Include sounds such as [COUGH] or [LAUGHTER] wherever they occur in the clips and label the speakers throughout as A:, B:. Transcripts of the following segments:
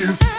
A: You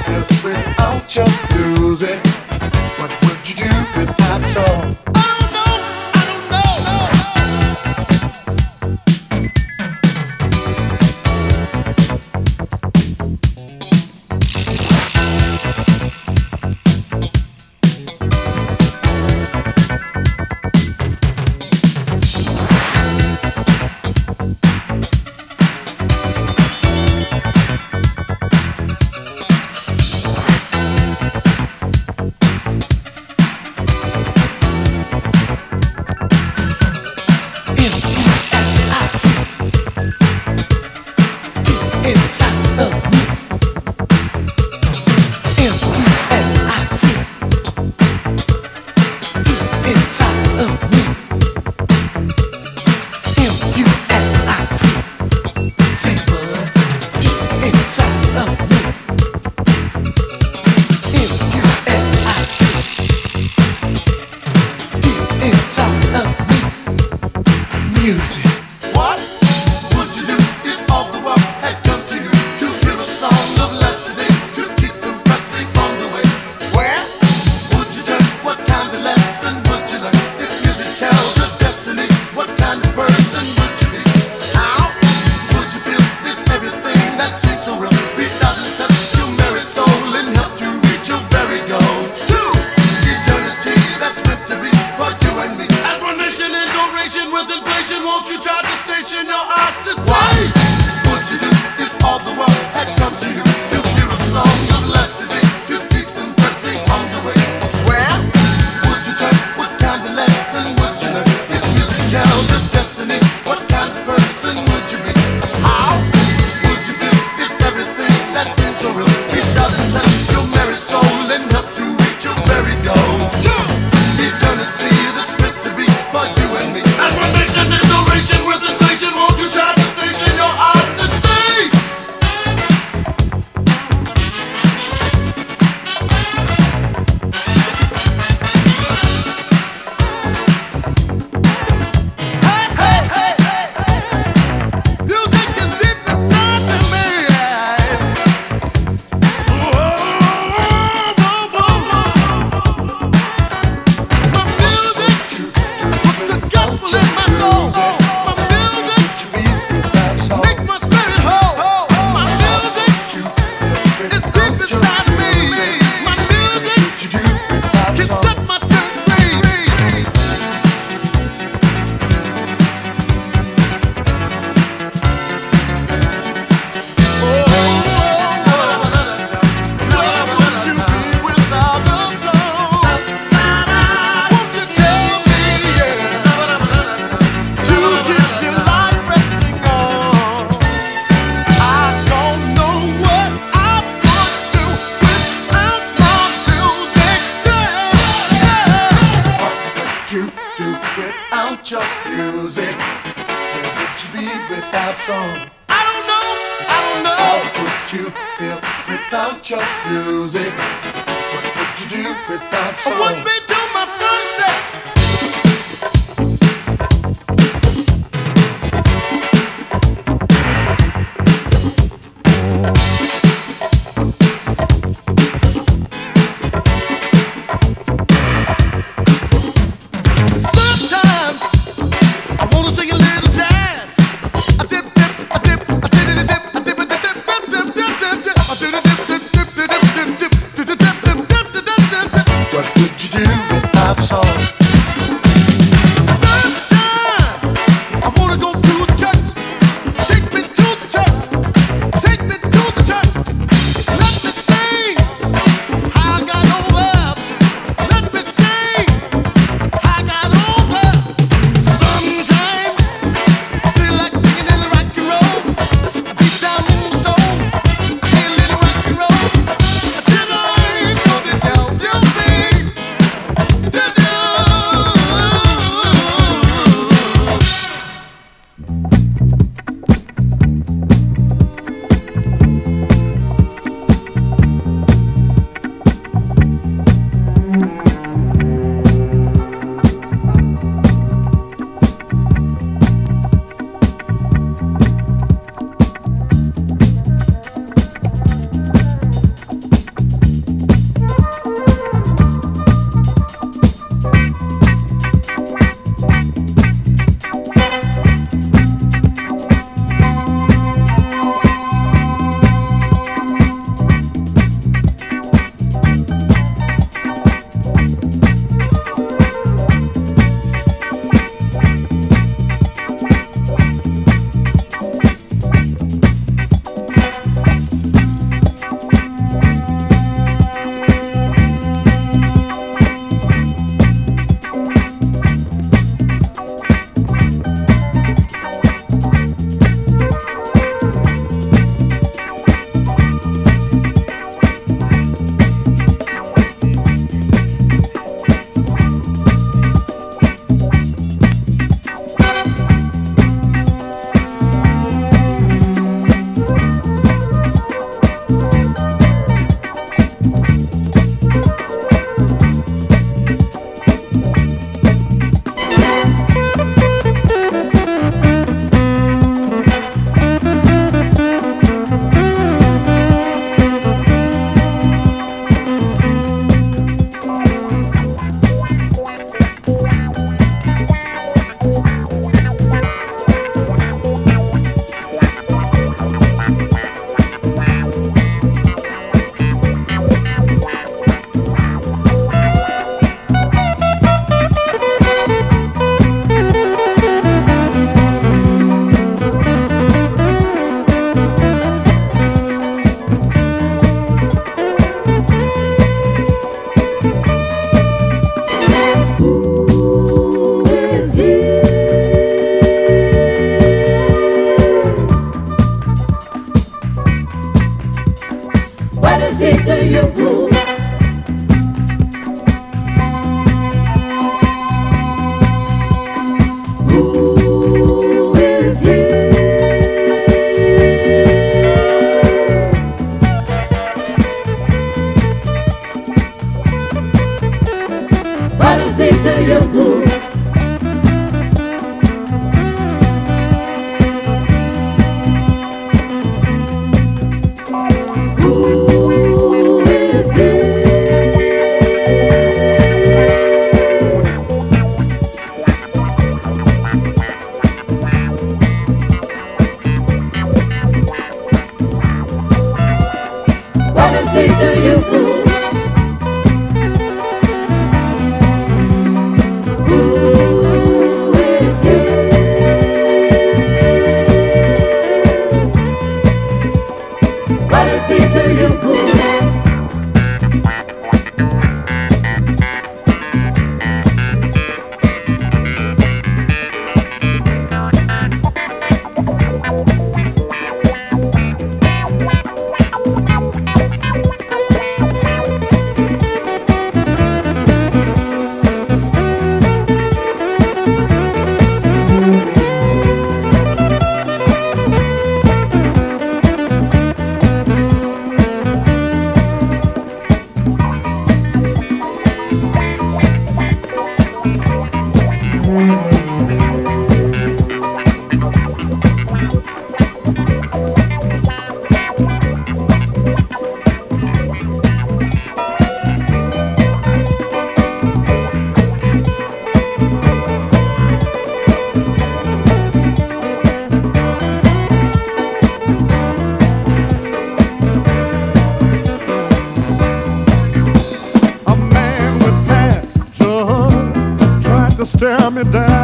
B: tear me down.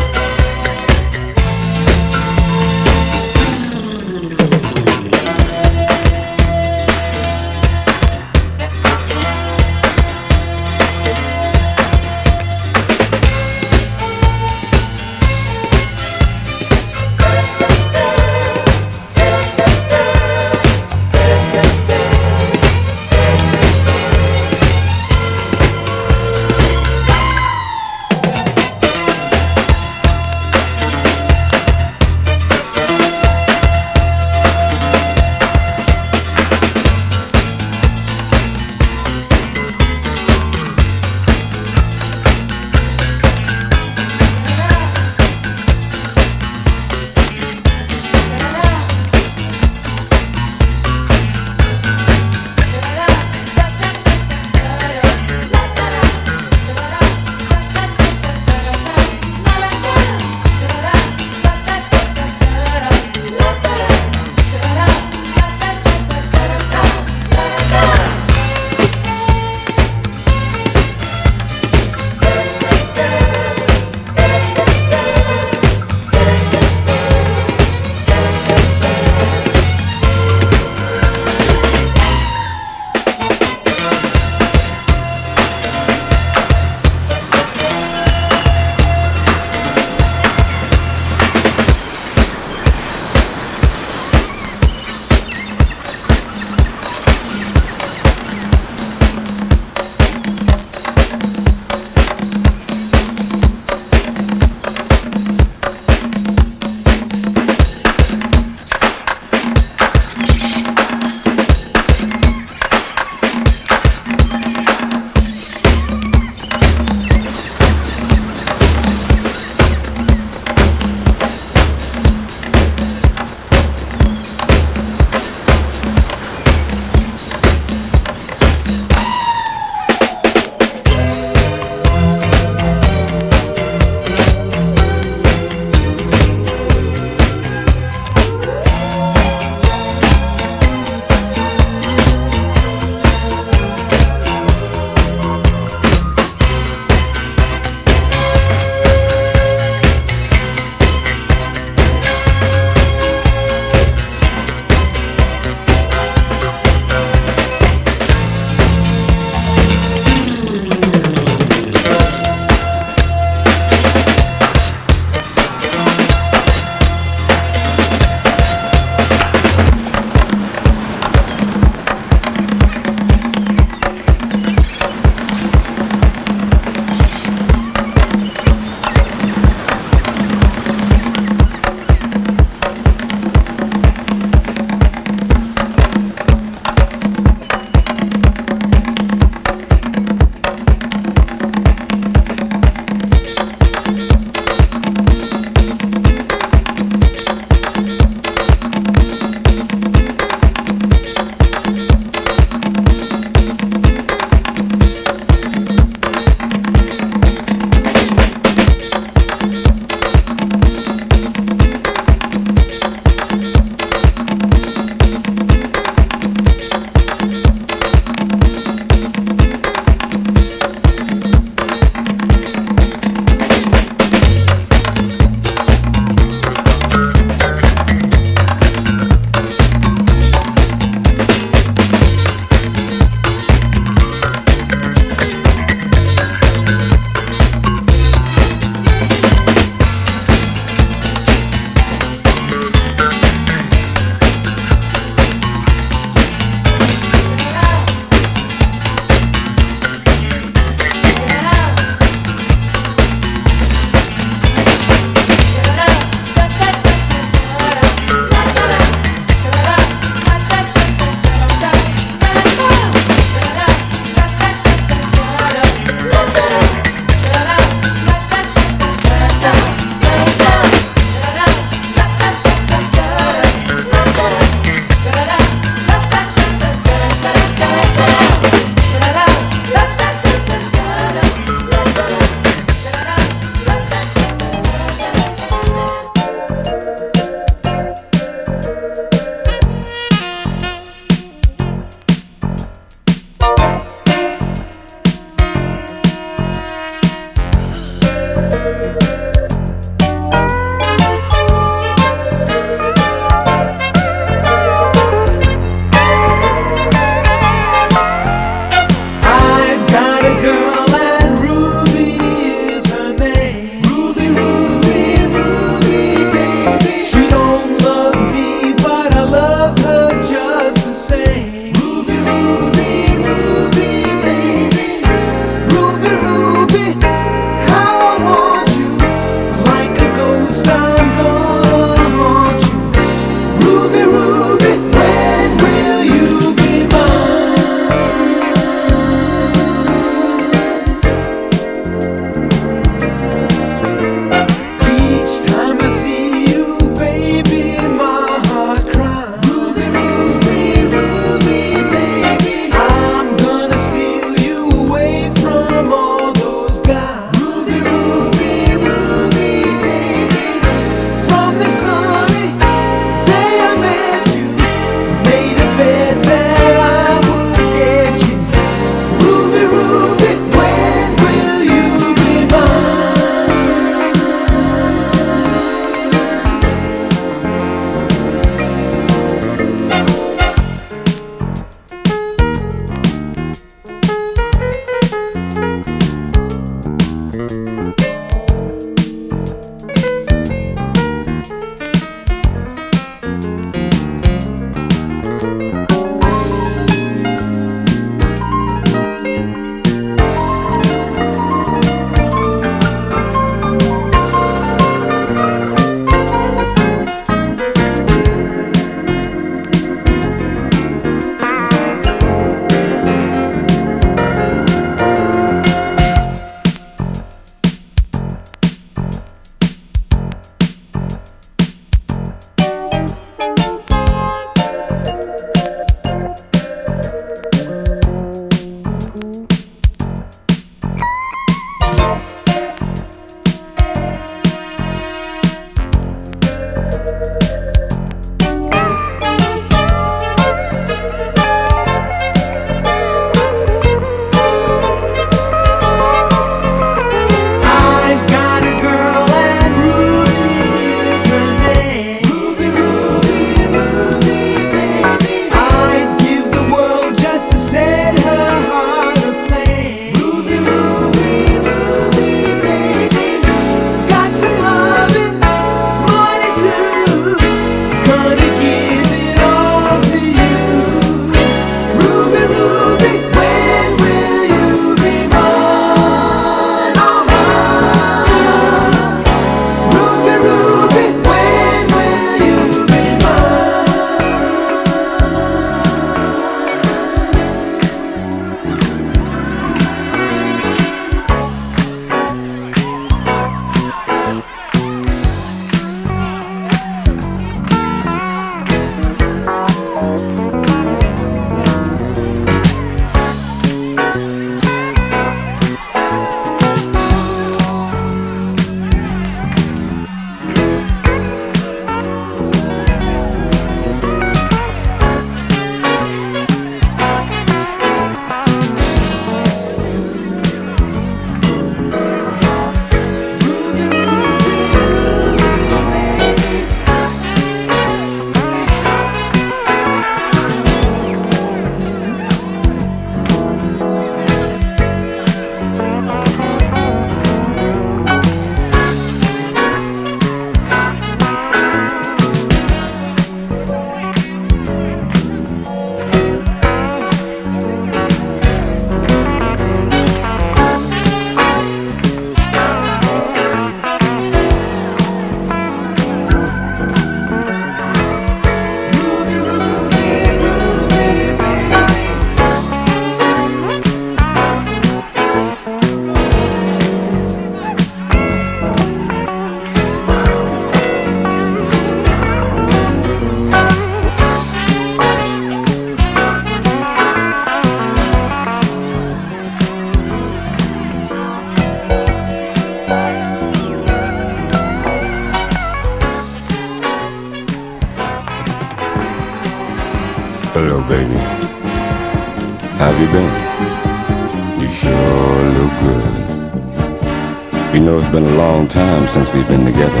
C: Since we've been together.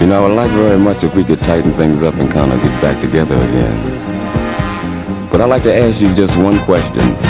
C: You know, I would like very much if we could tighten things up and kind of get back together again. But I'd like to ask you just one question.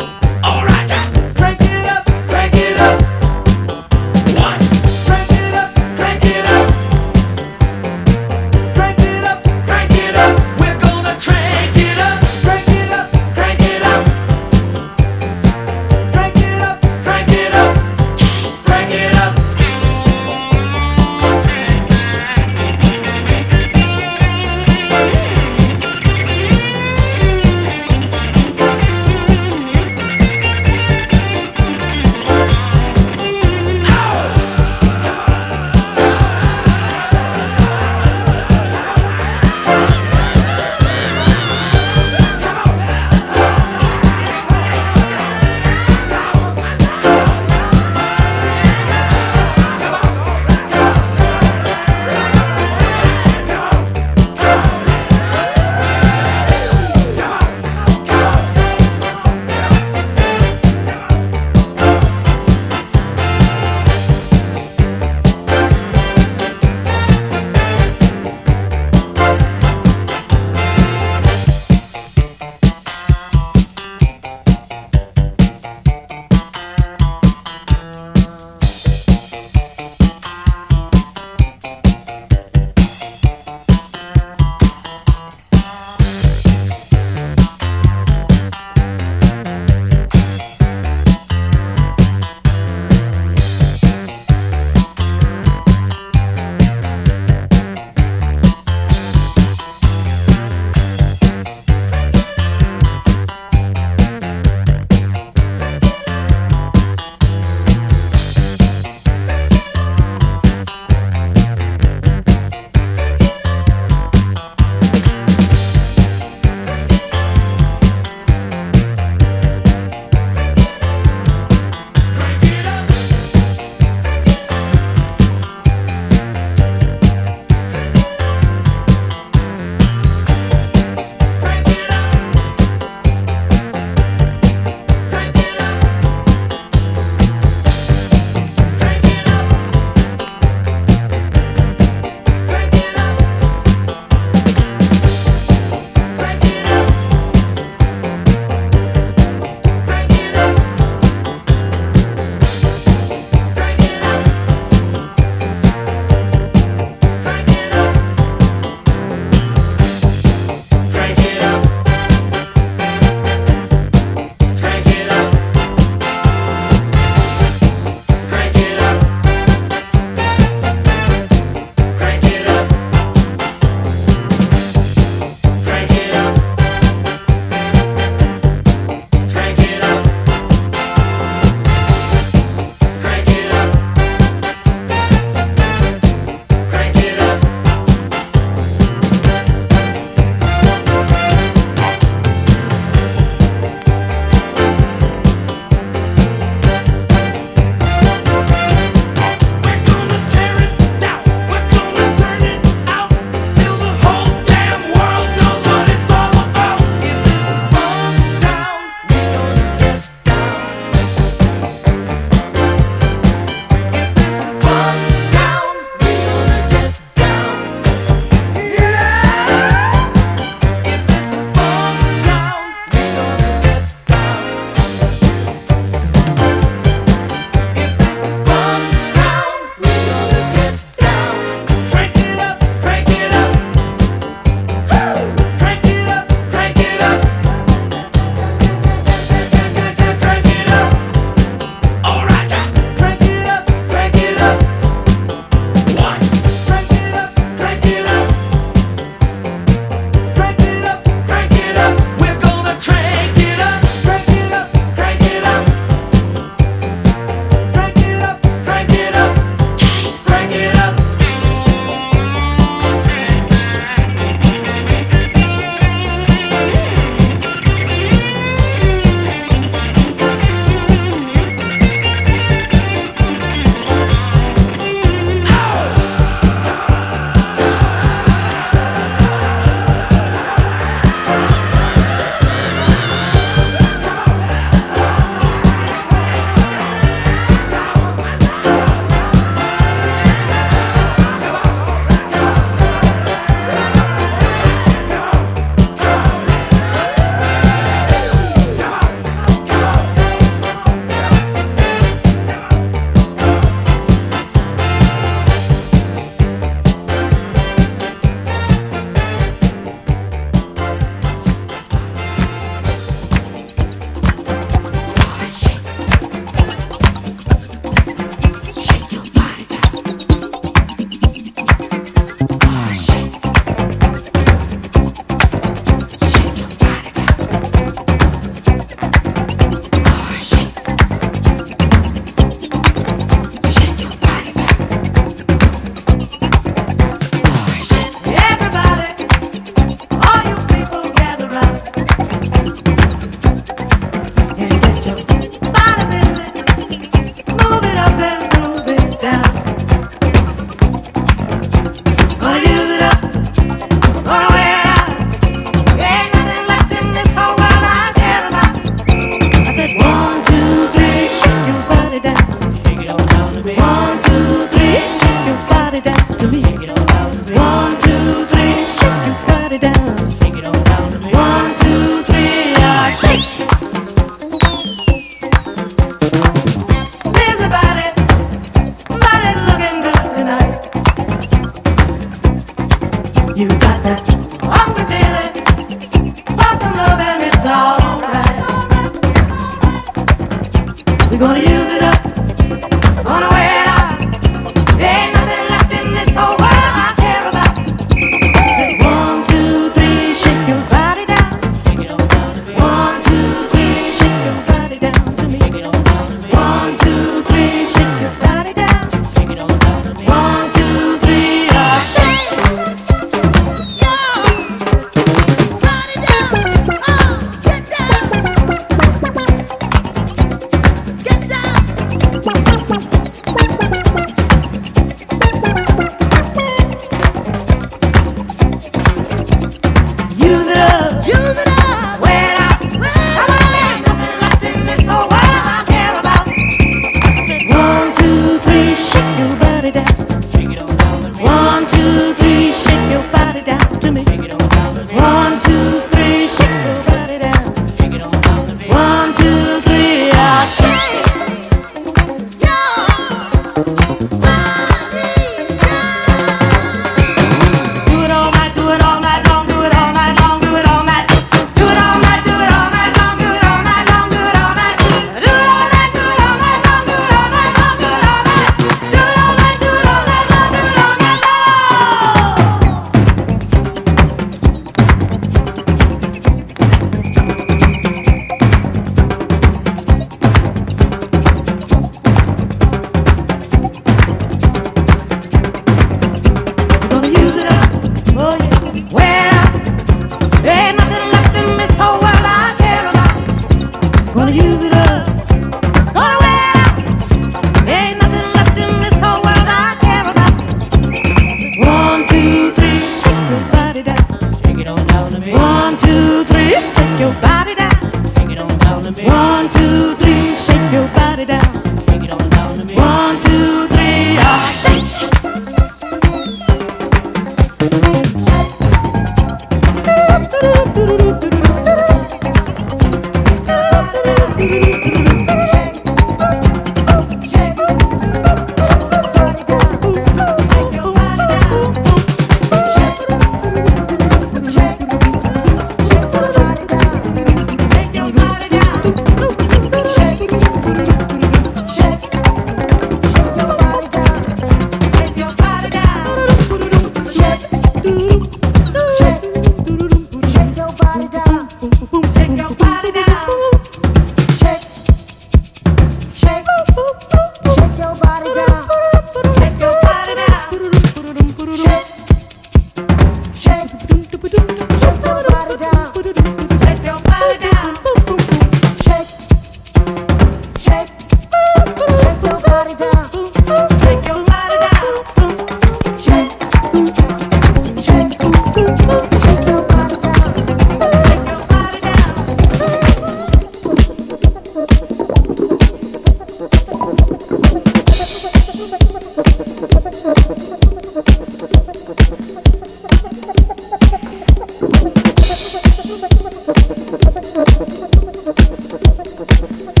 D: Me. [LAUGHS]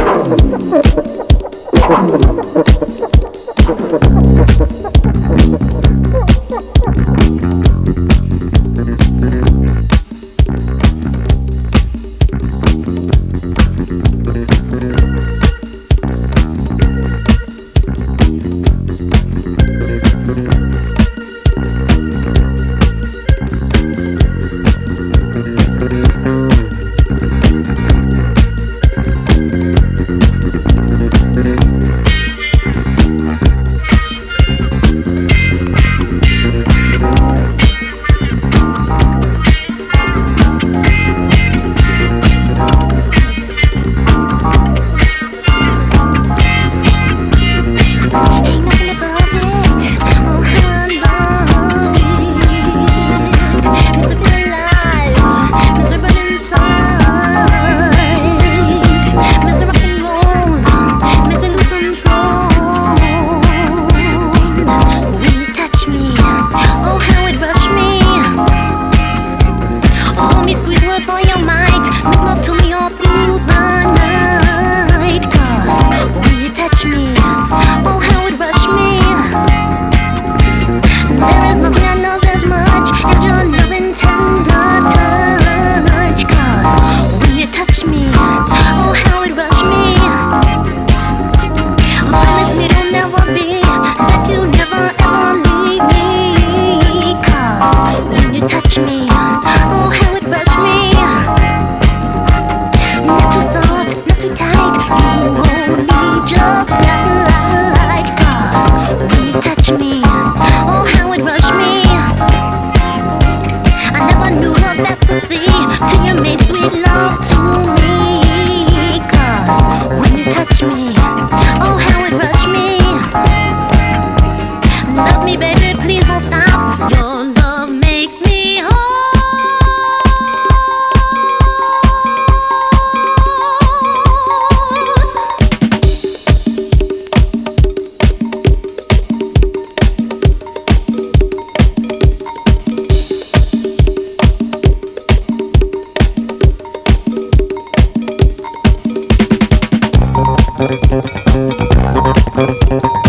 D: Oh,
B: Thank you.